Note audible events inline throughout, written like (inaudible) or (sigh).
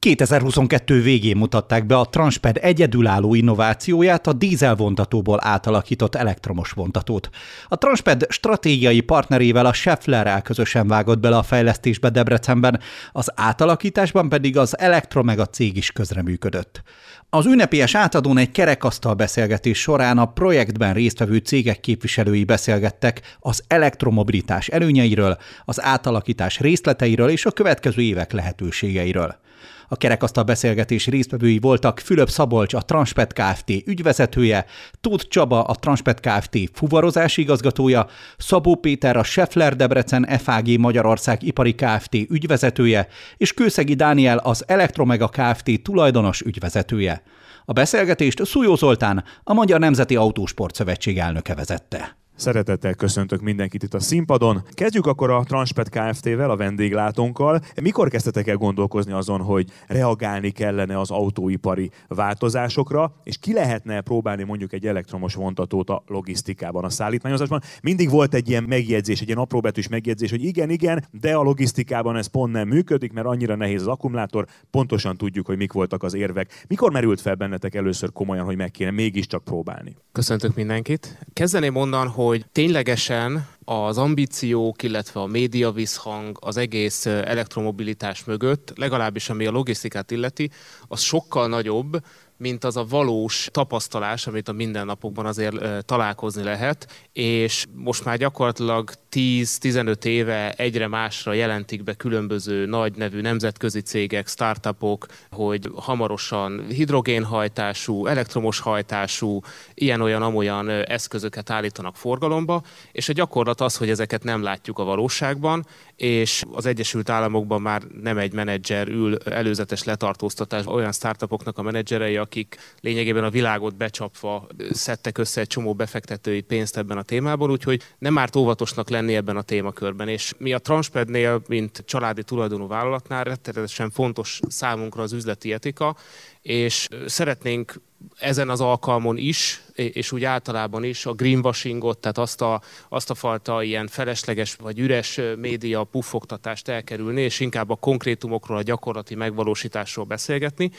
2022 végén mutatták be a Transped egyedülálló innovációját, a dízelvontatóból átalakított elektromos vontatót. A Transped stratégiai partnerével a Schefflerrel közösen vágott bele a fejlesztésbe Debrecenben, az átalakításban pedig az Elektromega cég is közreműködött. Az ünnepélyes átadón egy kerekasztal beszélgetés során a projektben résztvevő cégek képviselői beszélgettek az elektromobilitás előnyeiről, az átalakítás részleteiről és a következő évek lehetőségeiről. A kerekasztal beszélgetés résztvevői voltak Fülöp Szabolcs, a Transpet Kft. ügyvezetője, Tóth Csaba, a Transpet Kft. fuvarozási igazgatója, Szabó Péter, a Scheffler Debrecen FAG Magyarország Ipari Kft. ügyvezetője, és Kőszegi Dániel, az Elektromega Kft. tulajdonos ügyvezetője. A beszélgetést Szújó Zoltán, a Magyar Nemzeti Autósport Szövetség elnöke vezette. Szeretettel köszöntök mindenkit itt a színpadon. Kezdjük akkor a Transpet Kft-vel, a vendéglátónkkal. Mikor kezdtetek el gondolkozni azon, hogy reagálni kellene az autóipari változásokra, és ki lehetne próbálni mondjuk egy elektromos vontatót a logisztikában, a szállítmányozásban? Mindig volt egy ilyen megjegyzés, egy ilyen apróbetűs megjegyzés, hogy igen, igen, de a logisztikában ez pont nem működik, mert annyira nehéz az akkumulátor, pontosan tudjuk, hogy mik voltak az érvek. Mikor merült fel bennetek először komolyan, hogy meg kéne mégiscsak próbálni? Köszöntök mindenkit. Kezdeném onnan, hogy hogy ténylegesen az ambíciók, illetve a média visszhang az egész elektromobilitás mögött, legalábbis ami a logisztikát illeti, az sokkal nagyobb, mint az a valós tapasztalás, amit a mindennapokban azért találkozni lehet, és most már gyakorlatilag 10-15 éve egyre másra jelentik be különböző nagy nevű nemzetközi cégek, startupok, hogy hamarosan hidrogénhajtású, elektromos hajtású, ilyen-olyan-amolyan eszközöket állítanak forgalomba, és a gyakorlat az, hogy ezeket nem látjuk a valóságban, és az Egyesült Államokban már nem egy menedzser ül előzetes letartóztatás olyan startupoknak a menedzserei, akik lényegében a világot becsapva szedtek össze egy csomó befektetői pénzt ebben a témában, úgyhogy nem árt óvatosnak lenni ebben a témakörben. És mi a Transpednél, mint családi tulajdonú vállalatnál rettenetesen fontos számunkra az üzleti etika, és szeretnénk ezen az alkalmon is, és úgy általában is a greenwashingot, tehát azt a, azt a fajta ilyen felesleges vagy üres média puffogtatást elkerülni, és inkább a konkrétumokról, a gyakorlati megvalósításról beszélgetni.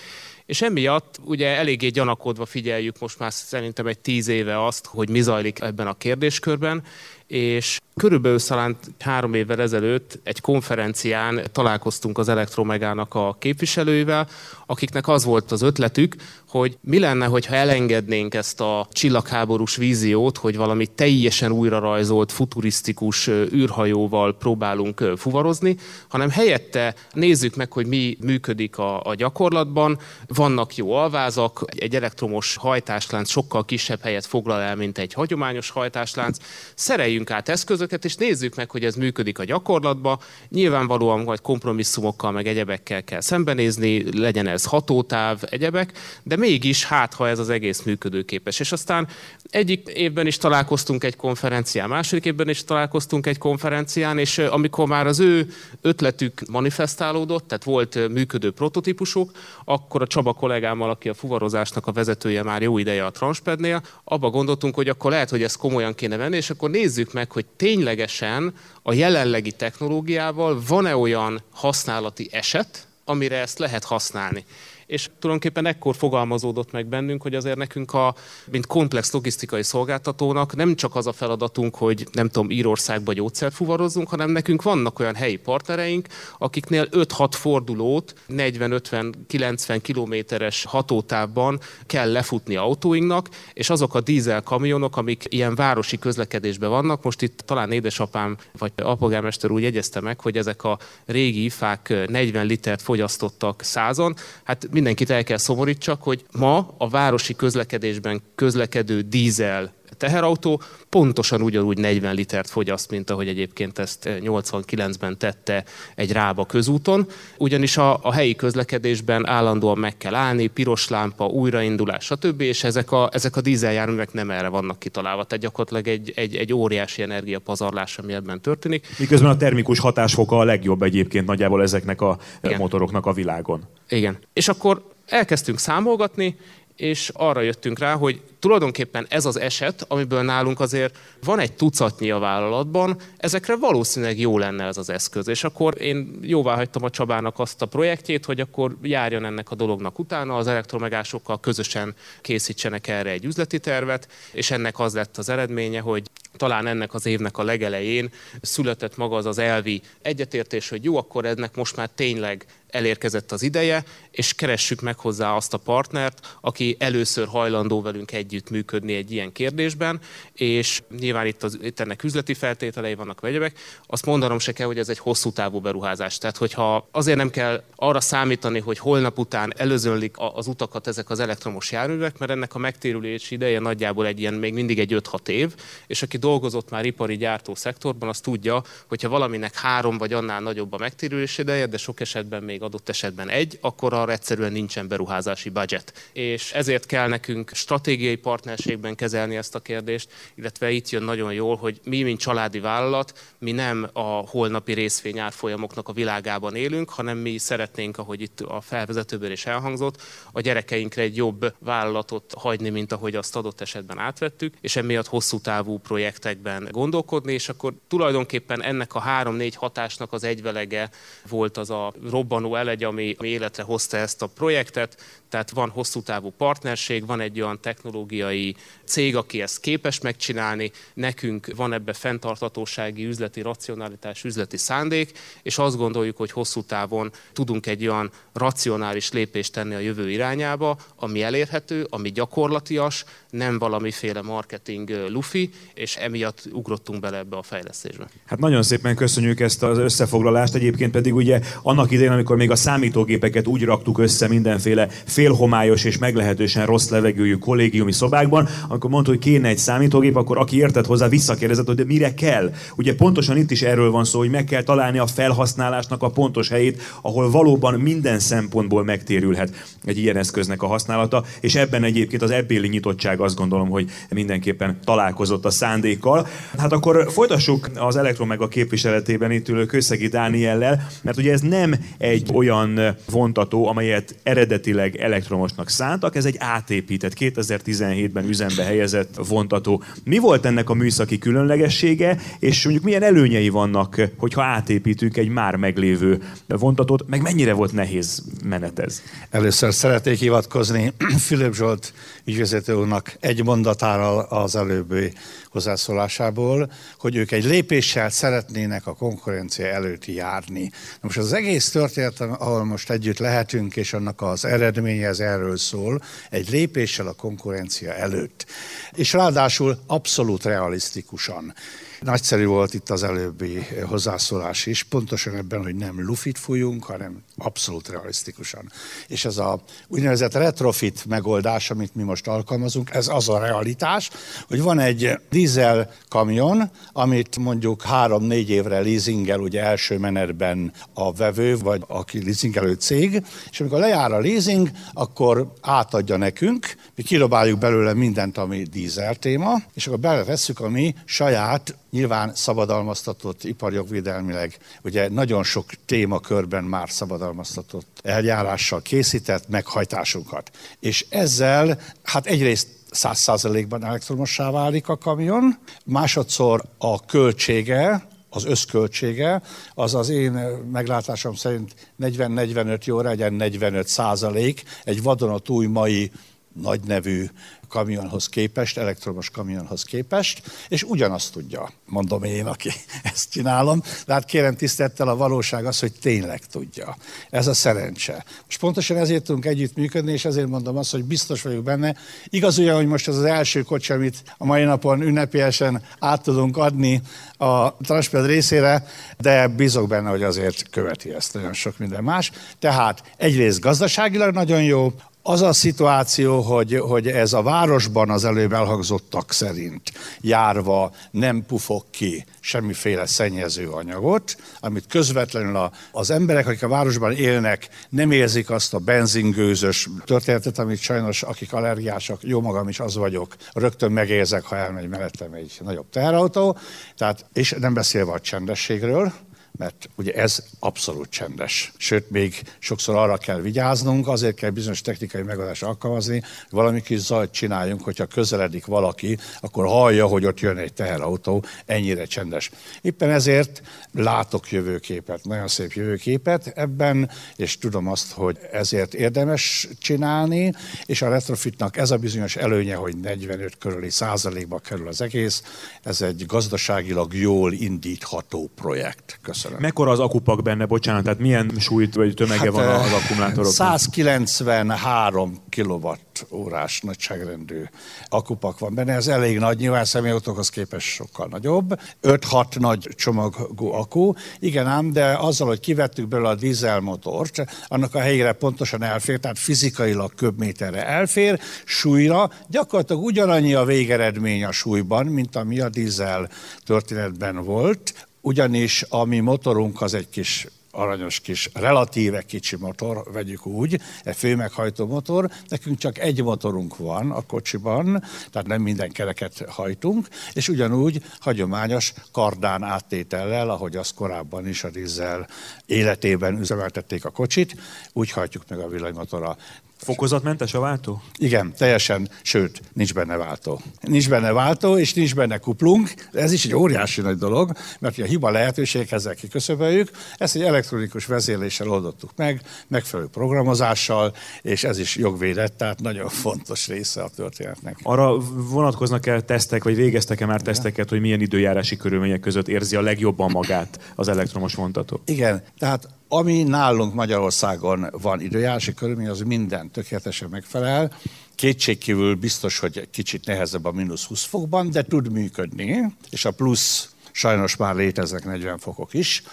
És emiatt ugye eléggé gyanakodva figyeljük most már szerintem egy tíz éve azt, hogy mi zajlik ebben a kérdéskörben, és körülbelül talán három évvel ezelőtt egy konferencián találkoztunk az Elektromegának a képviselőivel, akiknek az volt az ötletük, hogy mi lenne, hogyha elengednénk ezt a csillagháborús víziót, hogy valami teljesen újra rajzolt, futurisztikus űrhajóval próbálunk fuvarozni, hanem helyette nézzük meg, hogy mi működik a, a gyakorlatban. Vannak jó alvázak, egy elektromos hajtáslánc sokkal kisebb helyet foglal el, mint egy hagyományos hajtáslánc. Szereljünk át eszközöket, és nézzük meg, hogy ez működik a gyakorlatban. Nyilvánvalóan vagy kompromisszumokkal, meg egyebekkel kell szembenézni, legyen ez hatótáv, egyebek, de mégis hát, ha ez az egész működőképes. És aztán egyik évben is találkoztunk egy konferencián, második évben is találkoztunk egy konferencián, és amikor már az ő ötletük manifestálódott, tehát volt működő prototípusok, akkor a Csaba kollégámmal, aki a fuvarozásnak a vezetője már jó ideje a Transpednél, abba gondoltunk, hogy akkor lehet, hogy ezt komolyan kéne venni, és akkor nézzük meg, hogy ténylegesen a jelenlegi technológiával van-e olyan használati eset, amire ezt lehet használni és tulajdonképpen ekkor fogalmazódott meg bennünk, hogy azért nekünk, a, mint komplex logisztikai szolgáltatónak nem csak az a feladatunk, hogy nem tudom, Írországba gyógyszert fuvarozzunk, hanem nekünk vannak olyan helyi partnereink, akiknél 5-6 fordulót 40-50-90 kilométeres hatótávban kell lefutni autóinknak, és azok a dízel kamionok, amik ilyen városi közlekedésben vannak, most itt talán édesapám vagy apogármester úgy jegyezte meg, hogy ezek a régi ifák 40 litert fogyasztottak százon, hát mindenkit el kell szomorítsak, hogy ma a városi közlekedésben közlekedő dízel teherautó pontosan ugyanúgy 40 litert fogyaszt, mint ahogy egyébként ezt 89-ben tette egy rába közúton, ugyanis a, a helyi közlekedésben állandóan meg kell állni, piros lámpa, újraindulás, stb., és ezek a, ezek a dízeljárművek nem erre vannak kitalálva, tehát gyakorlatilag egy, egy, egy óriási energiapazarlás, ami ebben történik. Miközben a termikus hatásfoka a legjobb egyébként nagyjából ezeknek a Igen. motoroknak a világon. Igen. És akkor elkezdtünk számolgatni, és arra jöttünk rá, hogy tulajdonképpen ez az eset, amiből nálunk azért van egy tucatnyi a vállalatban, ezekre valószínűleg jó lenne ez az eszköz. És akkor én jóvá hagytam a Csabának azt a projektjét, hogy akkor járjon ennek a dolognak utána, az elektromegásokkal közösen készítsenek erre egy üzleti tervet, és ennek az lett az eredménye, hogy talán ennek az évnek a legelején született maga az az elvi egyetértés, hogy jó, akkor ennek most már tényleg elérkezett az ideje, és keressük meg hozzá azt a partnert, aki először hajlandó velünk együtt működni egy ilyen kérdésben, és nyilván itt, az, itt ennek üzleti feltételei vannak vegyebek. Azt mondanom se kell, hogy ez egy hosszú távú beruházás. Tehát, hogyha azért nem kell arra számítani, hogy holnap után előzönlik az utakat ezek az elektromos járművek, mert ennek a megtérülés ideje nagyjából egy ilyen még mindig egy 5-6 év, és aki dolgozott már ipari gyártó szektorban, az tudja, hogyha valaminek három vagy annál nagyobb a megtérülés ideje, de sok esetben még adott esetben egy, akkor arra egyszerűen nincsen beruházási budget. És ezért kell nekünk stratégiai partnerségben kezelni ezt a kérdést, illetve itt jön nagyon jól, hogy mi, mint családi vállalat, mi nem a holnapi részvényárfolyamoknak a világában élünk, hanem mi szeretnénk, ahogy itt a felvezetőből is elhangzott, a gyerekeinkre egy jobb vállalatot hagyni, mint ahogy azt adott esetben átvettük, és emiatt hosszú távú projektekben gondolkodni, és akkor tulajdonképpen ennek a három-négy hatásnak az egyvelege volt az a robbanó elegy, ami, ami életre hozta ezt a projektet, tehát van hosszú távú partnerség, van egy olyan technológiai cég, aki ezt képes megcsinálni, nekünk van ebbe fenntartatósági, üzleti racionalitás, üzleti szándék, és azt gondoljuk, hogy hosszú távon tudunk egy olyan racionális lépést tenni a jövő irányába, ami elérhető, ami gyakorlatias, nem valamiféle marketing lufi, és emiatt ugrottunk bele ebbe a fejlesztésbe. Hát nagyon szépen köszönjük ezt az összefoglalást, egyébként pedig ugye annak idején, amikor még a számítógépeket úgy raktuk össze mindenféle félhomályos és meglehetősen rossz levegőjű kollégiumi szobákban, amikor mondta, hogy kéne egy számítógép, akkor aki értett hozzá, visszakérdezett, hogy de mire kell. Ugye pontosan itt is erről van szó, hogy meg kell találni a felhasználásnak a pontos helyét, ahol valóban minden szempontból megtérülhet egy ilyen eszköznek a használata, és ebben egyébként az ebbéli nyitottság azt gondolom, hogy mindenképpen találkozott a szándékkal. Hát akkor folytassuk az Elektromega képviseletében itt ülő Köszegi Dániellel, mert ugye ez nem egy olyan vontató, amelyet eredetileg elektromosnak szántak, ez egy átépített, 2017-ben üzembe helyezett vontató. Mi volt ennek a műszaki különlegessége, és mondjuk milyen előnyei vannak, hogyha átépítünk egy már meglévő vontatót, meg mennyire volt nehéz menet ez? Először szeretnék hivatkozni (clears throat) Fülöp Zsolt ügyvezető úrnak egy mondatára az előbbi hozzászólásából, hogy ők egy lépéssel szeretnének a konkurencia előtt járni. Most az egész történet, ahol most együtt lehetünk, és annak az eredménye ez erről szól, egy lépéssel a konkurencia előtt. És ráadásul abszolút realisztikusan. Nagyszerű volt itt az előbbi hozzászólás is, pontosan ebben, hogy nem lufit fújunk, hanem abszolút realisztikusan. És ez a úgynevezett retrofit megoldás, amit mi most alkalmazunk, ez az a realitás, hogy van egy dízel kamion, amit mondjuk három-négy évre leasingel, ugye első menetben a vevő, vagy aki leasingelő cég, és amikor lejár a leasing, akkor átadja nekünk, mi kirobáljuk belőle mindent, ami dízel téma, és akkor belevesszük a mi saját nyilván szabadalmaztatott iparjogvédelmileg, ugye nagyon sok témakörben már szabadalmaztatott eljárással készített meghajtásunkat. És ezzel, hát egyrészt száz százalékban elektromossá válik a kamion, másodszor a költsége, az összköltsége, az az én meglátásom szerint 40-45 jóra, egy 45 százalék egy vadonatúj mai nagynevű kamionhoz képest, elektromos kamionhoz képest, és ugyanazt tudja, mondom én, aki (laughs) ezt csinálom, de hát kérem tisztettel a valóság az, hogy tényleg tudja. Ez a szerencse. És pontosan ezért tudunk együtt működni, és ezért mondom azt, hogy biztos vagyok benne. Igaz ugyan, hogy most ez az első kocsi, amit a mai napon ünnepélyesen át tudunk adni a Transped részére, de bízok benne, hogy azért követi ezt nagyon sok minden más. Tehát egyrészt gazdaságilag nagyon jó, az a szituáció, hogy, hogy ez a városban az előbb elhangzottak szerint járva nem pufog ki semmiféle szennyező anyagot, amit közvetlenül a, az emberek, akik a városban élnek, nem érzik azt a benzingőzös történetet, amit sajnos akik allergiások, jó magam is az vagyok, rögtön megérzek, ha elmegy mellettem egy nagyobb teherautó, tehát, és nem beszélve a csendességről, mert ugye ez abszolút csendes. Sőt, még sokszor arra kell vigyáznunk, azért kell bizonyos technikai megoldást alkalmazni, hogy valami kis zajt csináljunk, hogyha közeledik valaki, akkor hallja, hogy ott jön egy teherautó, ennyire csendes. Éppen ezért látok jövőképet, nagyon szép jövőképet ebben, és tudom azt, hogy ezért érdemes csinálni, és a retrofitnak ez a bizonyos előnye, hogy 45 körüli százalékba kerül az egész, ez egy gazdaságilag jól indítható projekt. Köszönöm. Mekkora az akupak benne, bocsánat, tehát milyen súlyt vagy tömege hát, van az akkumulátoroknak? 193 kilowatt órás nagyságrendű akupak van benne, ez elég nagy, nyilván személyautókhoz képest sokkal nagyobb. 5-6 nagy csomagú akku, igen ám, de azzal, hogy kivettük belőle a dízelmotort, annak a helyére pontosan elfér, tehát fizikailag köbméterre elfér, súlyra, gyakorlatilag ugyanannyi a végeredmény a súlyban, mint ami a dízel történetben volt, ugyanis a mi motorunk az egy kis aranyos kis, relatíve kicsi motor, vegyük úgy, egy főmeghajtó motor. Nekünk csak egy motorunk van a kocsiban, tehát nem minden kereket hajtunk, és ugyanúgy hagyományos kardán áttétellel, ahogy az korábban is a dízel életében üzemeltették a kocsit, úgy hajtjuk meg a villanymotora. Fokozatmentes a váltó? Igen, teljesen, sőt, nincs benne váltó. Nincs benne váltó, és nincs benne kuplunk. Ez is egy óriási nagy dolog, mert a hiba lehetőség ezzel kiköszöböljük. Ezt egy elektronikus vezérléssel oldottuk meg, megfelelő programozással, és ez is jogvédett, tehát nagyon fontos része a történetnek. Arra vonatkoznak-e tesztek, vagy végeztek-e már teszteket, hogy milyen időjárási körülmények között érzi a legjobban magát az elektromos vontató? Igen, tehát ami nálunk Magyarországon van időjárási körülmény, az minden tökéletesen megfelel. Kétségkívül biztos, hogy kicsit nehezebb a mínusz 20 fokban, de tud működni, és a plusz sajnos már léteznek 40 fokok is,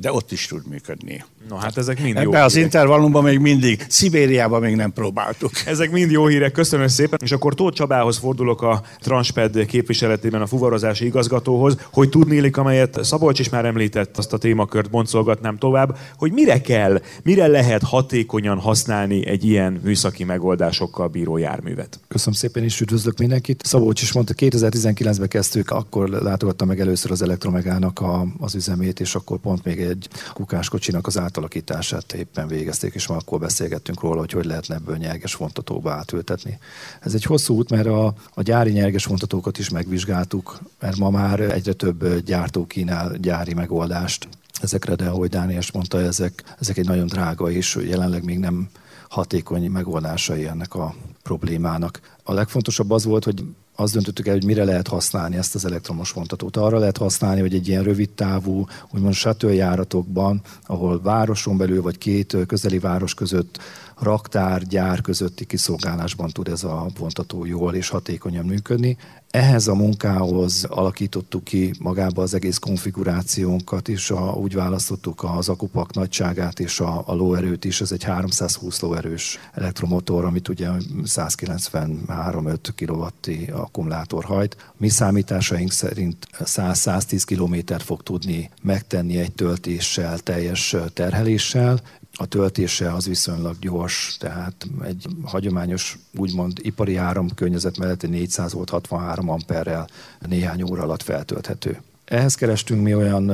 de ott is tud működni. No, hát ezek mind Ebben jó az hírek. intervallumban még mindig, Szibériában még nem próbáltuk. Ezek mind jó hírek, köszönöm szépen. És akkor Tóth Csabához fordulok a Transped képviseletében a fuvarozási igazgatóhoz, hogy tudnélik, amelyet Szabolcs is már említett, azt a témakört boncolgatnám tovább, hogy mire kell, mire lehet hatékonyan használni egy ilyen műszaki megoldásokkal bíró járművet. Köszönöm szépen, és üdvözlök mindenkit. Szabolcs is mondta, 2019-ben kezdtük, akkor látogattam meg először az elektromegának a, az üzemét, és akkor pont még egy kukáskocsinak az átalakítását éppen végezték, és már akkor beszélgettünk róla, hogy hogy lehetne ebből nyerges vontatóba átültetni. Ez egy hosszú út, mert a, a gyári nyerges vontatókat is megvizsgáltuk, mert ma már egyre több gyártó kínál gyári megoldást ezekre, de ahogy Dániel is mondta, ezek, ezek egy nagyon drága és jelenleg még nem hatékony megoldásai ennek a problémának. A legfontosabb az volt, hogy azt döntöttük el, hogy mire lehet használni ezt az elektromos vontatót. Arra lehet használni, hogy egy ilyen rövid távú, úgymond járatokban, ahol városon belül vagy két közeli város között raktár, gyár közötti kiszolgálásban tud ez a vontató jól és hatékonyan működni. Ehhez a munkához alakítottuk ki magába az egész konfigurációnkat is, a, úgy választottuk az akupak nagyságát és a, a lóerőt is. Ez egy 320 lóerős elektromotor, amit ugye 193-5 kW akkumulátor hajt. Mi számításaink szerint 100-110 kilométert fog tudni megtenni egy töltéssel, teljes terheléssel, a töltése az viszonylag gyors, tehát egy hagyományos, úgymond ipari áram környezet mellett 400 volt 63 amperrel néhány óra alatt feltölthető. Ehhez kerestünk mi olyan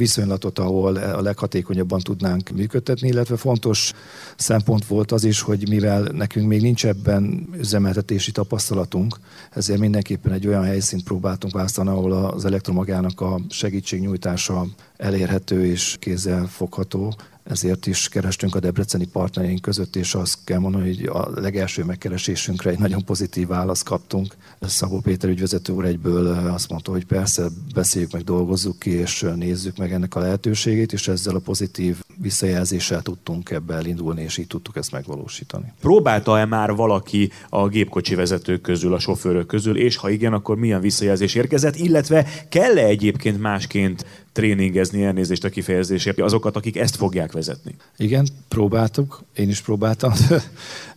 viszonylatot, ahol a leghatékonyabban tudnánk működtetni, illetve fontos szempont volt az is, hogy mivel nekünk még nincs ebben üzemeltetési tapasztalatunk, ezért mindenképpen egy olyan helyszínt próbáltunk választani, ahol az elektromagának a segítségnyújtása elérhető és kézzel fogható, ezért is kerestünk a debreceni partnereink között, és azt kell mondani, hogy a legelső megkeresésünkre egy nagyon pozitív választ kaptunk. Szabó Péter ügyvezető úr egyből azt mondta, hogy persze beszéljük meg, dolgozzuk ki, és nézzük meg ennek a lehetőségét, és ezzel a pozitív visszajelzéssel tudtunk ebbe elindulni, és így tudtuk ezt megvalósítani. Próbálta-e már valaki a gépkocsi vezetők közül, a sofőrök közül, és ha igen, akkor milyen visszajelzés érkezett, illetve kell-e egyébként másként tréningezni, elnézést a kifejezésért, azokat, akik ezt fogják vezetni? Igen, próbáltuk, én is próbáltam.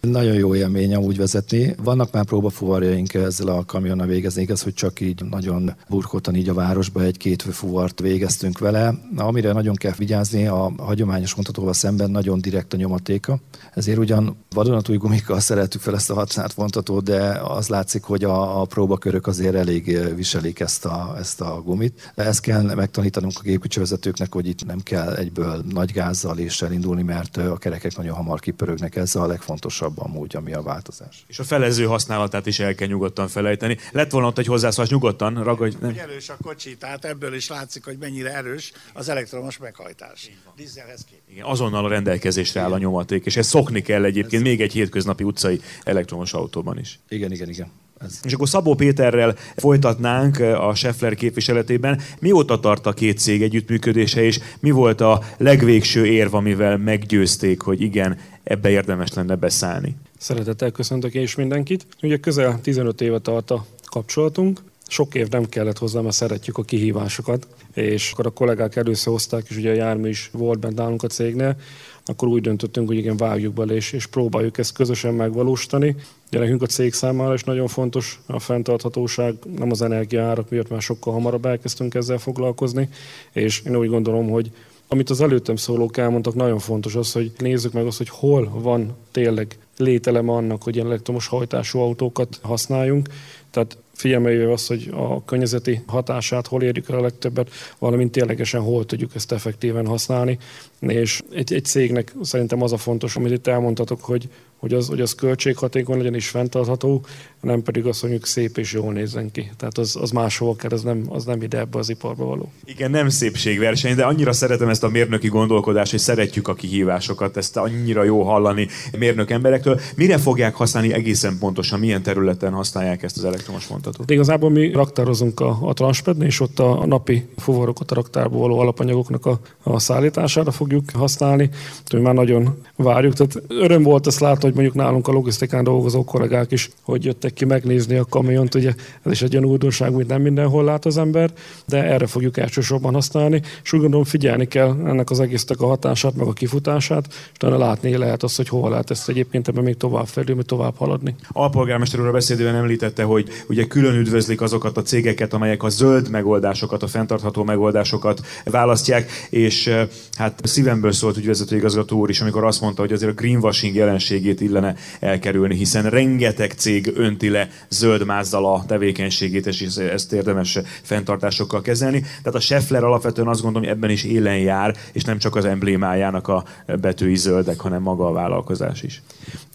Nagyon jó élmény úgy vezetni. Vannak már próbafuvarjaink ezzel a kamionnal végezni, igaz, hogy csak így nagyon burkoltan így a városba egy-két fuvart végeztünk vele. Amire nagyon kell vigyázni, a hagyományos vontatóval szemben nagyon direkt a nyomatéka. Ezért ugyan vadonatúj gumikkal szerettük fel ezt a használt vontatót, de az látszik, hogy a, a próbakörök azért elég viselik ezt a, ezt a gumit. Ezt kell megtanítani bizonyítanunk a gépkocsivezetőknek, hogy itt nem kell egyből nagy gázzal és elindulni, mert a kerekek nagyon hamar kipörögnek. Ez a legfontosabb amúgy, ami a változás. És a felező használatát is el kell nyugodtan felejteni. Lett volna ott egy hozzászólás nyugodtan, ragadj. Nem. Hogy erős a kocsi, tehát ebből is látszik, hogy mennyire erős az elektromos meghajtás. Dízelhez Igen, azonnal a rendelkezésre áll a nyomaték, és ezt szokni kell egyébként ez... még egy hétköznapi utcai elektromos autóban is. Igen, igen, igen. Ez. És akkor Szabó Péterrel folytatnánk a Scheffler képviseletében. Mióta tart a két cég együttműködése, és mi volt a legvégső érv, amivel meggyőzték, hogy igen, ebbe érdemes lenne beszállni? Szeretettel köszöntök én is mindenkit. Ugye közel 15 éve tart a kapcsolatunk. Sok év nem kellett hozzá, mert szeretjük a kihívásokat, és akkor a kollégák először hozták, és ugye a jármű is volt bent nálunk a cégnél, akkor úgy döntöttünk, hogy igen, vágjuk bele, és, és próbáljuk ezt közösen megvalósítani. Ugye nekünk a cég számára is nagyon fontos a fenntarthatóság, nem az energiaárak miatt már sokkal hamarabb elkezdtünk ezzel foglalkozni, és én úgy gondolom, hogy amit az előttem szólók elmondtak, nagyon fontos az, hogy nézzük meg azt, hogy hol van tényleg lételem annak, hogy ilyen elektromos hajtású autókat használjunk. Tehát figyelme azt, hogy a környezeti hatását hol érjük el a legtöbbet, valamint ténylegesen hol tudjuk ezt effektíven használni. És egy, egy cégnek szerintem az a fontos, amit itt elmondtatok, hogy hogy az, hogy az költséghatékony legyen és fenntartható, nem pedig azt mondjuk szép és jól nézzen ki. Tehát az, az máshol kell, az nem, az nem ide ebbe az iparba való. Igen, nem szépségverseny, de annyira szeretem ezt a mérnöki gondolkodást, hogy szeretjük a kihívásokat, ezt annyira jó hallani mérnök emberektől. Mire fogják használni egészen pontosan, milyen területen használják ezt az elektromos vontatót? Igazából mi raktározunk a, a transpednél, és ott a, a napi fuvarokat a raktárból való alapanyagoknak a, a szállítására fogjuk használni. Úgyhogy már nagyon várjuk. Tehát öröm volt ezt látni, hogy mondjuk nálunk a logisztikán dolgozó kollégák is, hogy jöttek ki megnézni a kamiont, ugye ez is egy olyan újdonság, mint nem mindenhol lát az ember, de erre fogjuk elsősorban használni, és úgy gondolom figyelni kell ennek az egésznek a hatását, meg a kifutását, és utána látni lehet azt, hogy hol lehet ezt egyébként ebben még tovább felülni, tovább haladni. Alpolgármester úr a beszédében említette, hogy ugye külön üdvözlik azokat a cégeket, amelyek a zöld megoldásokat, a fenntartható megoldásokat választják, és hát szívemből szólt ügyvezető igazgató úr is, amikor azt mondta, hogy azért a greenwashing jelenségét illene elkerülni, hiszen rengeteg cég önti le zöld mázzal a tevékenységét, és ezt érdemes fenntartásokkal kezelni. Tehát a Scheffler alapvetően azt gondolom, hogy ebben is élen jár, és nem csak az emblémájának a betűi zöldek, hanem maga a vállalkozás is.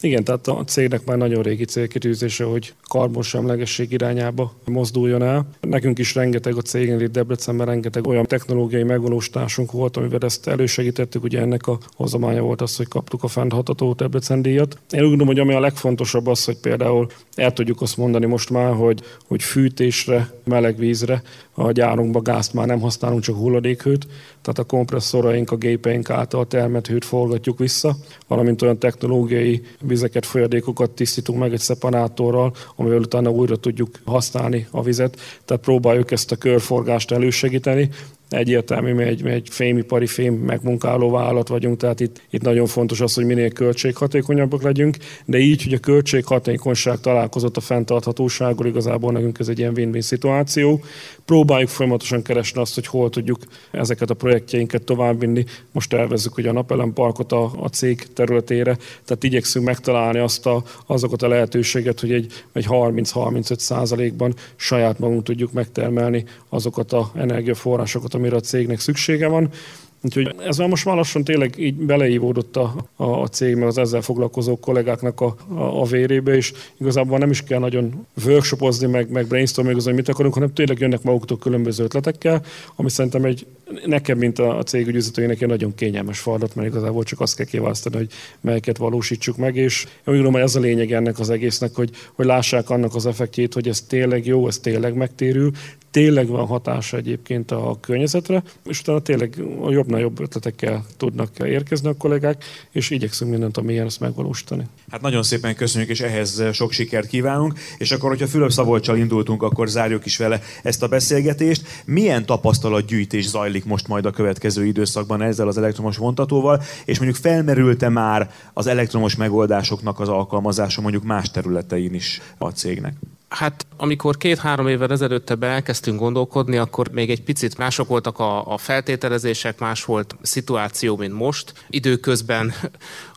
Igen, tehát a cégnek már nagyon régi célkitűzése, hogy karbonsemlegesség irányába mozduljon el. Nekünk is rengeteg a cégnél itt Debrecenben rengeteg olyan technológiai megvalósításunk volt, amivel ezt elősegítettük. Ugye ennek a hozománya volt az, hogy kaptuk a fenntartható Debrecen díjat. Én úgy gondolom, hogy ami a legfontosabb az, hogy például el tudjuk azt mondani most már, hogy, hogy fűtésre, meleg vízre a gyárunkba gázt már nem használunk, csak hulladékhőt, tehát a kompresszoraink, a gépeink által termelt hőt forgatjuk vissza, valamint olyan technológiai vizeket, folyadékokat tisztítunk meg egy szeparátorral, amivel utána újra tudjuk használni a vizet, tehát próbáljuk ezt a körforgást elősegíteni, egyértelmű, mi egy, mi egy fémipari, fém megmunkáló vállalat vagyunk, tehát itt, itt nagyon fontos az, hogy minél költséghatékonyabbak legyünk, de így, hogy a költséghatékonyság találkozott a fenntarthatósággal, igazából nekünk ez egy ilyen win-win szituáció. Próbáljuk folyamatosan keresni azt, hogy hol tudjuk ezeket a projektjeinket továbbvinni. Most tervezzük, hogy a napelemparkot a, a cég területére, tehát igyekszünk megtalálni azt a, azokat a lehetőséget, hogy egy, egy 30-35 százalékban saját magunk tudjuk megtermelni azokat a energiaforrásokat, amire a cégnek szüksége van. Úgyhogy ez már most már lassan tényleg így beleívódott a, a cég, meg az ezzel foglalkozó kollégáknak a, a, a vérébe, és igazából nem is kell nagyon workshopozni, meg, meg brainstorming, hogy mit akarunk, hanem tényleg jönnek maguktól különböző ötletekkel, ami szerintem egy nekem, mint a, a cég ügyvezetőjének egy nagyon kényelmes feladat, mert igazából csak azt kell kiválasztani, hogy melyiket valósítsuk meg, és én úgy gondolom, hogy ez a lényeg ennek az egésznek, hogy, hogy lássák annak az effektjét, hogy ez tényleg jó, ez tényleg megtérül, tényleg van hatása egyébként a környezetre, és utána tényleg a jobbnál jobb ötletekkel tudnak érkezni a kollégák, és igyekszünk mindent, amilyen ezt megvalósítani. Hát nagyon szépen köszönjük, és ehhez sok sikert kívánunk. És akkor, hogyha Fülöp Szabolcsal indultunk, akkor zárjuk is vele ezt a beszélgetést. Milyen tapasztalatgyűjtés zajlik most majd a következő időszakban ezzel az elektromos vontatóval, és mondjuk felmerülte már az elektromos megoldásoknak az alkalmazása mondjuk más területein is a cégnek? Hát amikor két-három évvel ezelőtt ebben elkezdtünk gondolkodni, akkor még egy picit mások voltak a, a feltételezések, más volt a szituáció, mint most. Időközben (laughs)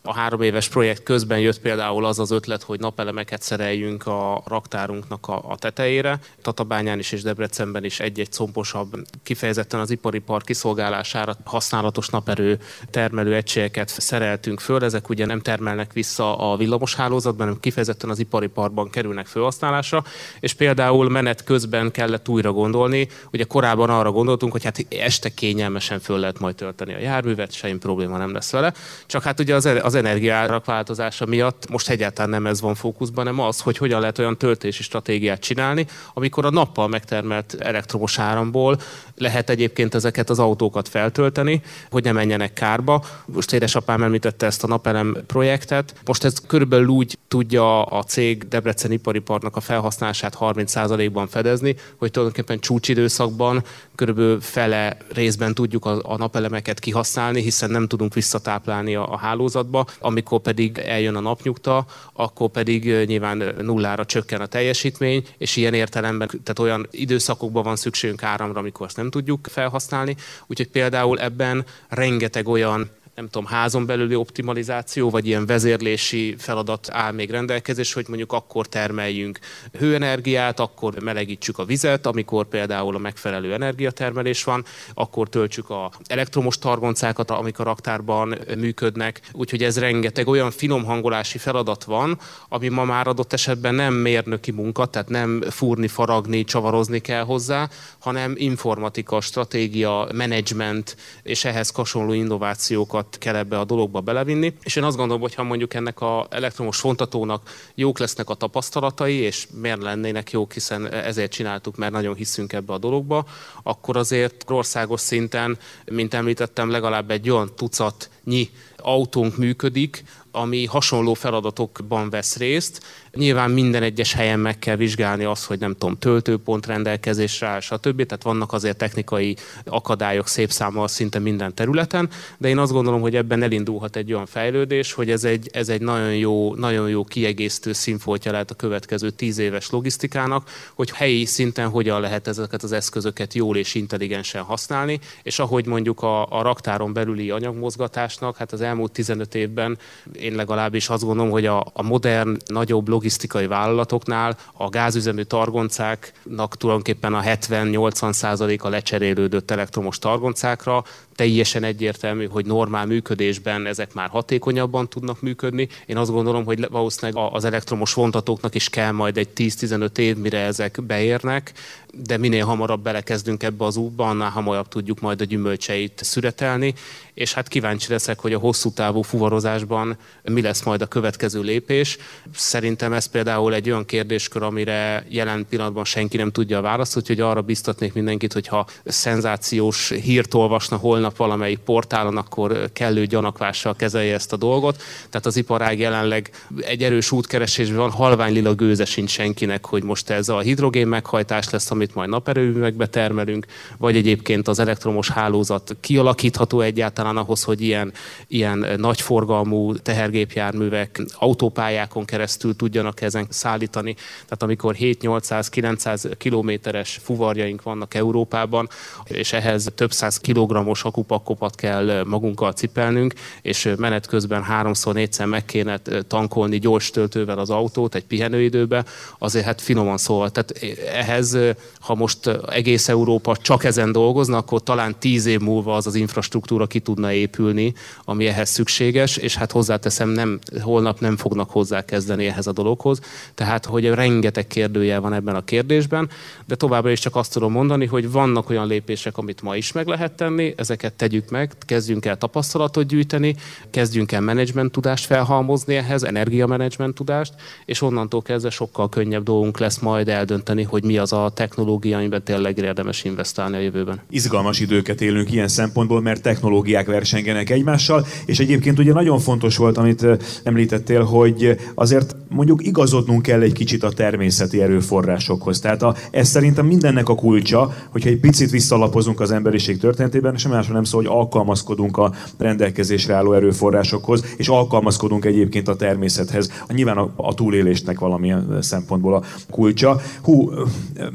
A három éves projekt közben jött például az az ötlet, hogy napelemeket szereljünk a raktárunknak a, a tetejére. Tatabányán is és Debrecenben is egy-egy composabb, kifejezetten az ipari park kiszolgálására használatos naperő termelő egységeket szereltünk föl. Ezek ugye nem termelnek vissza a villamos hálózatban, hanem kifejezetten az ipari parkban kerülnek felhasználásra, és például menet közben kellett újra gondolni. Ugye korábban arra gondoltunk, hogy hát este kényelmesen föl lehet majd tölteni a járművet, semmi probléma nem lesz vele. Csak hát ugye az, az energiárak változása miatt most egyáltalán nem ez van fókuszban, hanem az, hogy hogyan lehet olyan töltési stratégiát csinálni, amikor a nappal megtermelt elektromos áramból lehet egyébként ezeket az autókat feltölteni, hogy ne menjenek kárba. Most édesapám említette ezt a napelem projektet. Most ez körülbelül úgy tudja a cég Debrecen ipariparnak a felhasználását 30%-ban fedezni, hogy tulajdonképpen csúcsidőszakban körülbelül fele részben tudjuk a, a napelemeket kihasználni, hiszen nem tudunk visszatáplálni a, a hálózatba. Amikor pedig eljön a napnyugta, akkor pedig nyilván nullára csökken a teljesítmény, és ilyen értelemben, tehát olyan időszakokban van szükségünk áramra, amikor azt nem tudjuk felhasználni. Úgyhogy például ebben rengeteg olyan nem tudom, házon belüli optimalizáció, vagy ilyen vezérlési feladat áll még rendelkezés, hogy mondjuk akkor termeljünk hőenergiát, akkor melegítsük a vizet, amikor például a megfelelő energiatermelés van, akkor töltsük a elektromos targoncákat, amik a raktárban működnek. Úgyhogy ez rengeteg olyan finom hangolási feladat van, ami ma már adott esetben nem mérnöki munka, tehát nem fúrni, faragni, csavarozni kell hozzá, hanem informatika, stratégia, menedzsment és ehhez hasonló innovációkat kell ebbe a dologba belevinni. És én azt gondolom, hogy ha mondjuk ennek a elektromos fontatónak jók lesznek a tapasztalatai, és miért lennének jók, hiszen ezért csináltuk, mert nagyon hiszünk ebbe a dologba, akkor azért országos szinten, mint említettem, legalább egy olyan tucatnyi autónk működik, ami hasonló feladatokban vesz részt. Nyilván minden egyes helyen meg kell vizsgálni azt, hogy nem tudom, töltőpont rendelkezésre áll, stb. Tehát vannak azért technikai akadályok szép számmal szinte minden területen, de én azt gondolom, hogy ebben elindulhat egy olyan fejlődés, hogy ez egy, ez egy nagyon, jó, nagyon jó kiegészítő színfoltja lehet a következő tíz éves logisztikának, hogy helyi szinten hogyan lehet ezeket az eszközöket jól és intelligensen használni, és ahogy mondjuk a, a raktáron belüli anyagmozgatásnak, hát az elmúlt 15 évben én legalábbis azt gondolom, hogy a, a modern, nagyobb logisztikai vállalatoknál a gázüzemű targoncáknak tulajdonképpen a 70-80 százaléka lecserélődött elektromos targoncákra, teljesen egyértelmű, hogy normál működésben ezek már hatékonyabban tudnak működni. Én azt gondolom, hogy valószínűleg az elektromos vontatóknak is kell majd egy 10-15 év, mire ezek beérnek, de minél hamarabb belekezdünk ebbe az útba, annál hamarabb tudjuk majd a gyümölcseit szüretelni, és hát kíváncsi leszek, hogy a hosszú távú fuvarozásban mi lesz majd a következő lépés. Szerintem ez például egy olyan kérdéskör, amire jelen pillanatban senki nem tudja a választ, úgyhogy arra biztatnék mindenkit, hogyha szenzációs hírt olvasna holnap valamelyik portálon, akkor kellő gyanakvással kezelje ezt a dolgot. Tehát az iparág jelenleg egy erős útkeresésben van, halvány lila gőze sincs senkinek, hogy most ez a hidrogén meghajtás lesz, amit majd naperőművekbe termelünk, vagy egyébként az elektromos hálózat kialakítható egyáltalán ahhoz, hogy ilyen, ilyen nagyforgalmú tehergépjárművek autópályákon keresztül tudjanak ezen szállítani. Tehát amikor 7-800-900 kilométeres fuvarjaink vannak Európában, és ehhez több száz kilogrammos akupakopat kell magunkkal cipelnünk, és menet közben háromszor, négyszer meg kéne tankolni gyors töltővel az autót egy pihenőidőbe, azért hát finoman szóval. Tehát ehhez ha most egész Európa csak ezen dolgozna, akkor talán tíz év múlva az az infrastruktúra ki tudna épülni, ami ehhez szükséges, és hát hozzáteszem, nem, holnap nem fognak hozzákezdeni ehhez a dologhoz. Tehát, hogy rengeteg kérdője van ebben a kérdésben, de továbbra is csak azt tudom mondani, hogy vannak olyan lépések, amit ma is meg lehet tenni, ezeket tegyük meg, kezdjünk el tapasztalatot gyűjteni, kezdjünk el menedzsment tudást felhalmozni ehhez, energiamenedzsment tudást, és onnantól kezdve sokkal könnyebb dolgunk lesz majd eldönteni, hogy mi az a technológia, amiben tényleg érdemes investálni a jövőben. Izgalmas időket élünk ilyen szempontból, mert technológiák versengenek egymással, és egyébként ugye nagyon fontos volt, amit említettél, hogy azért mondjuk igazodnunk kell egy kicsit a természeti erőforrásokhoz. Tehát a, ez szerintem mindennek a kulcsa, hogyha egy picit visszalapozunk az emberiség történetében, sem másról nem szó, hogy alkalmazkodunk a rendelkezésre álló erőforrásokhoz, és alkalmazkodunk egyébként a természethez. Nyilván a, a túlélésnek valamilyen szempontból a kulcsa. Hú,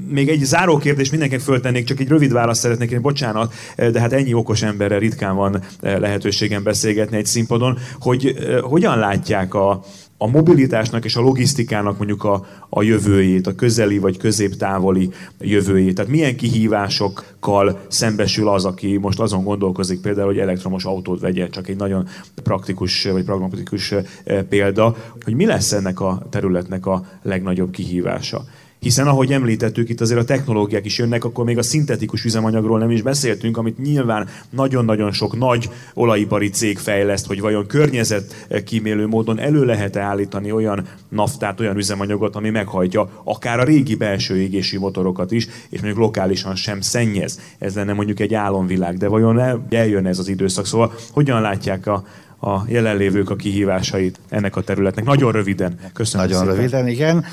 még egy záró kérdés mindenkinek föltennék, csak egy rövid választ szeretnék én, bocsánat, de hát ennyi okos emberrel ritkán van lehetőségem beszélgetni egy színpadon, hogy hogyan látják a, a mobilitásnak és a logisztikának mondjuk a, a jövőjét, a közeli vagy középtávoli jövőjét. Tehát milyen kihívásokkal szembesül az, aki most azon gondolkozik például, hogy elektromos autót vegyen, csak egy nagyon praktikus vagy pragmatikus példa, hogy mi lesz ennek a területnek a legnagyobb kihívása. Hiszen ahogy említettük, itt azért a technológiák is jönnek, akkor még a szintetikus üzemanyagról nem is beszéltünk, amit nyilván nagyon-nagyon sok nagy olajipari cég fejleszt, hogy vajon környezet kímélő módon elő lehet-e állítani olyan naftát, olyan üzemanyagot, ami meghajtja akár a régi belső égési motorokat is, és mondjuk lokálisan sem szennyez. Ez lenne mondjuk egy álomvilág, de vajon eljön ez az időszak? Szóval hogyan látják a, a jelenlévők a kihívásait ennek a területnek. Nagyon röviden. Köszönöm Nagyon szépen. röviden, igen.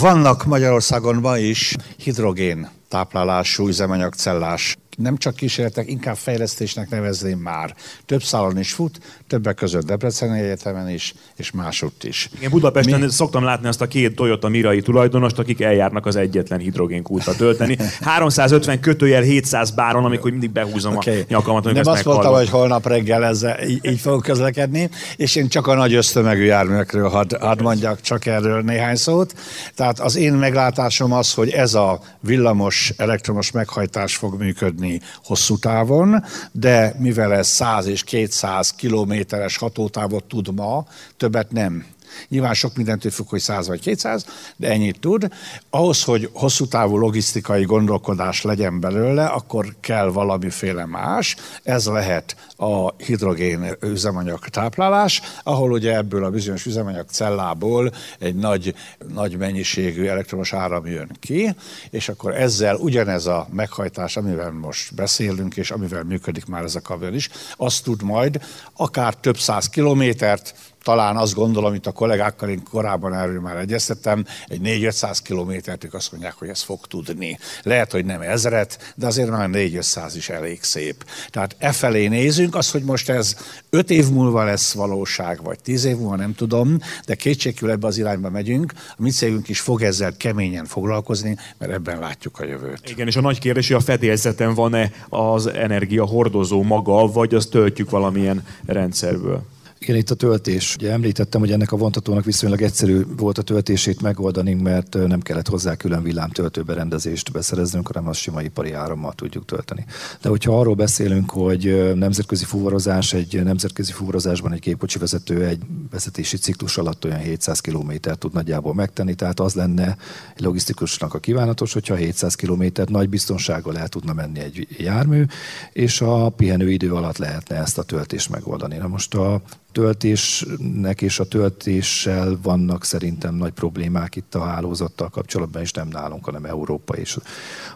Vannak Magyarországon ma is hidrogén táplálású üzemanyagcellás nem csak kísérletek, inkább fejlesztésnek nevezném már. Több szálon is fut, többek között Debrecen Egyetemen is, és másutt is. Igen, Budapesten Mi... szoktam látni azt a két Toyota Mirai tulajdonost, akik eljárnak az egyetlen hidrogénkútra tölteni. (laughs) 350 kötőjel 700 báron, amikor mindig behúzom okay. a nyakamat. Nem azt mondtam, hogy holnap reggel ezzel így, így fogok közlekedni, és én csak a nagy ösztömegű járművekről hadd had mondjak csak erről néhány szót. Tehát az én meglátásom az, hogy ez a villamos, elektromos meghajtás fog működni működni hosszú távon, de mivel ez 100 és 200 kilométeres hatótávot tud ma, többet nem Nyilván sok mindentől függ, hogy 100 vagy 200, de ennyit tud. Ahhoz, hogy hosszú távú logisztikai gondolkodás legyen belőle, akkor kell valamiféle más. Ez lehet a hidrogén üzemanyag táplálás, ahol ugye ebből a bizonyos üzemanyag cellából egy nagy, nagy mennyiségű elektromos áram jön ki, és akkor ezzel ugyanez a meghajtás, amivel most beszélünk, és amivel működik már ez a kabel is, azt tud majd akár több száz kilométert, talán azt gondolom, amit a kollégákkal én korábban erről már egyeztettem, egy 4-500 kilométert ők azt mondják, hogy ez fog tudni. Lehet, hogy nem ezret, de azért már 4-500 is elég szép. Tehát e felé nézünk, az, hogy most ez 5 év múlva lesz valóság, vagy 10 év múlva, nem tudom, de kétségkül ebbe az irányba megyünk. A mi cégünk is fog ezzel keményen foglalkozni, mert ebben látjuk a jövőt. Igen, és a nagy kérdés, hogy a fedélzeten van-e az energia hordozó maga, vagy azt töltjük valamilyen rendszerből? Igen, itt a töltés. Ugye említettem, hogy ennek a vontatónak viszonylag egyszerű volt a töltését megoldani, mert nem kellett hozzá külön villámtöltő berendezést beszereznünk, hanem azt sima ipari árammal tudjuk tölteni. De hogyha arról beszélünk, hogy nemzetközi fuvarozás, egy nemzetközi fuvarozásban egy gépkocsi vezető egy vezetési ciklus alatt olyan 700 km tud nagyjából megtenni, tehát az lenne egy logisztikusnak a kívánatos, hogyha 700 km nagy biztonsággal el tudna menni egy jármű, és a pihenő idő alatt lehetne ezt a töltést megoldani. Na most a töltésnek és a töltéssel vannak szerintem nagy problémák itt a hálózattal kapcsolatban, és nem nálunk, hanem Európa és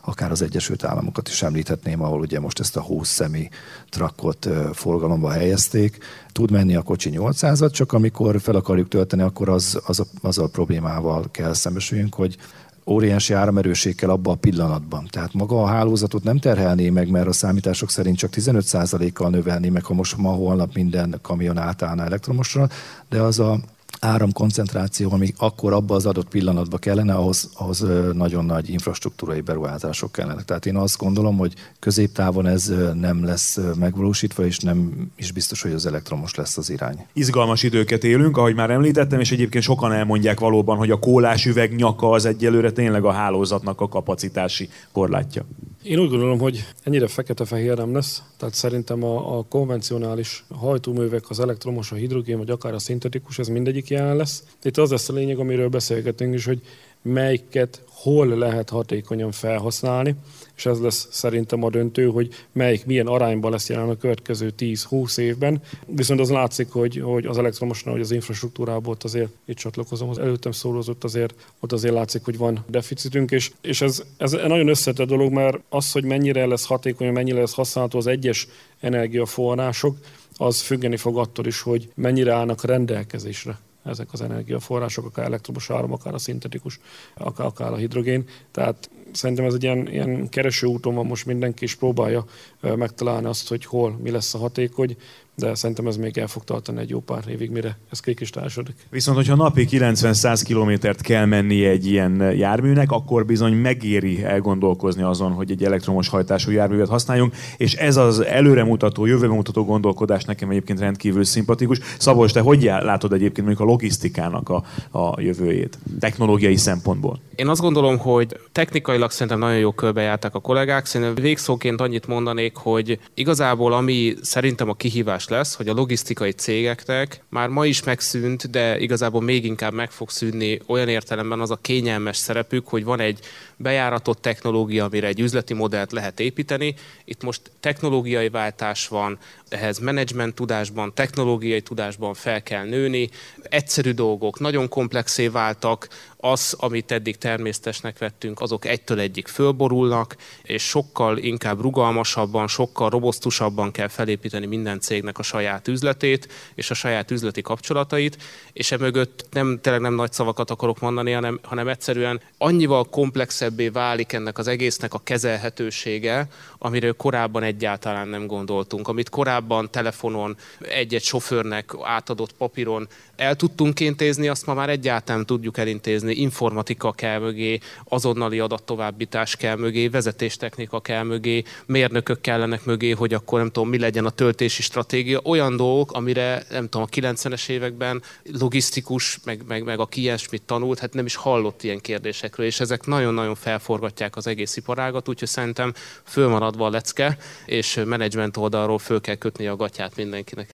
akár az Egyesült Államokat is említhetném, ahol ugye most ezt a 20 szemi trakot forgalomba helyezték. Tud menni a kocsi 800 csak amikor fel akarjuk tölteni, akkor az, az, a, az a problémával kell szembesüljünk, hogy óriási áramerőség abban a pillanatban. Tehát maga a hálózatot nem terhelné meg, mert a számítások szerint csak 15%-kal növelné meg, ha most ma holnap minden kamion átállna elektromosra, de az a áramkoncentráció, ami akkor abban az adott pillanatban kellene, ahhoz, ahhoz nagyon nagy infrastruktúrai beruházások kellene. Tehát én azt gondolom, hogy középtávon ez nem lesz megvalósítva, és nem is biztos, hogy az elektromos lesz az irány. Izgalmas időket élünk, ahogy már említettem, és egyébként sokan elmondják valóban, hogy a kólás üveg nyaka az egyelőre tényleg a hálózatnak a kapacitási korlátja. Én úgy gondolom, hogy ennyire fekete-fehér nem lesz, tehát szerintem a, a konvencionális hajtóművek, az elektromos, a hidrogén, vagy akár a szintetikus, ez mindegyik jelen lesz. Itt az lesz a lényeg, amiről beszélgetünk is, hogy melyiket hol lehet hatékonyan felhasználni, és ez lesz szerintem a döntő, hogy melyik milyen arányban lesz jelen a következő 10-20 évben. Viszont az látszik, hogy, hogy az elektromosnál, hogy az infrastruktúrában ott azért, itt csatlakozom, az előttem szólózott azért, ott azért látszik, hogy van deficitünk, és, és ez, ez nagyon összetett dolog, mert az, hogy mennyire lesz hatékony, mennyire lesz használható az egyes energiaforrások, az függeni fog attól is, hogy mennyire állnak rendelkezésre ezek az energiaforrások, akár elektromos áram, akár a szintetikus, akár, akár a hidrogén. Tehát szerintem ez egy ilyen, ilyen kereső úton van most mindenki, és próbálja megtalálni azt, hogy hol, mi lesz a hatékony, de szerintem ez még el fog tartani egy jó pár évig, mire ez kikistályosodik. Viszont, hogyha napi 90-100 kilométert kell menni egy ilyen járműnek, akkor bizony megéri elgondolkozni azon, hogy egy elektromos hajtású járművet használjunk, és ez az előremutató, jövőbe mutató gondolkodás nekem egyébként rendkívül szimpatikus. Szabolcs, te hogy látod egyébként mondjuk a logisztikának a, a jövőjét, technológiai szempontból? Én azt gondolom, hogy technikailag szerintem nagyon jó körbejártak a kollégák. Szerintem végszóként annyit mondanék, hogy igazából ami szerintem a kihívás lesz, hogy a logisztikai cégeknek már ma is megszűnt, de igazából még inkább meg fog szűnni olyan értelemben az a kényelmes szerepük, hogy van egy bejáratott technológia, amire egy üzleti modellt lehet építeni. Itt most technológiai váltás van, ehhez menedzsment tudásban, technológiai tudásban fel kell nőni. Egyszerű dolgok nagyon komplexé váltak, az, amit eddig természetesnek vettünk, azok egytől egyik fölborulnak, és sokkal inkább rugalmasabban, sokkal robosztusabban kell felépíteni minden cégnek a saját üzletét és a saját üzleti kapcsolatait, és emögött nem, tényleg nem nagy szavakat akarok mondani, hanem, hanem egyszerűen annyival komplexebbé válik ennek az egésznek a kezelhetősége, amiről korábban egyáltalán nem gondoltunk, amit korábban telefonon egy-egy sofőrnek átadott papíron el tudtunk intézni, azt ma már egyáltalán tudjuk elintézni. Informatika kell mögé, azonnali adattovábbítás kell mögé, vezetéstechnika kell mögé, mérnökök kellenek mögé, hogy akkor nem tudom, mi legyen a töltési stratégia. Olyan dolgok, amire nem tudom, a 90-es években logisztikus, meg, meg, meg a ilyesmit tanult, hát nem is hallott ilyen kérdésekről, és ezek nagyon-nagyon felforgatják az egész iparágat, úgyhogy szerintem fölmaradva a lecke, és menedzsment oldalról föl kell kötni a gatyát mindenkinek.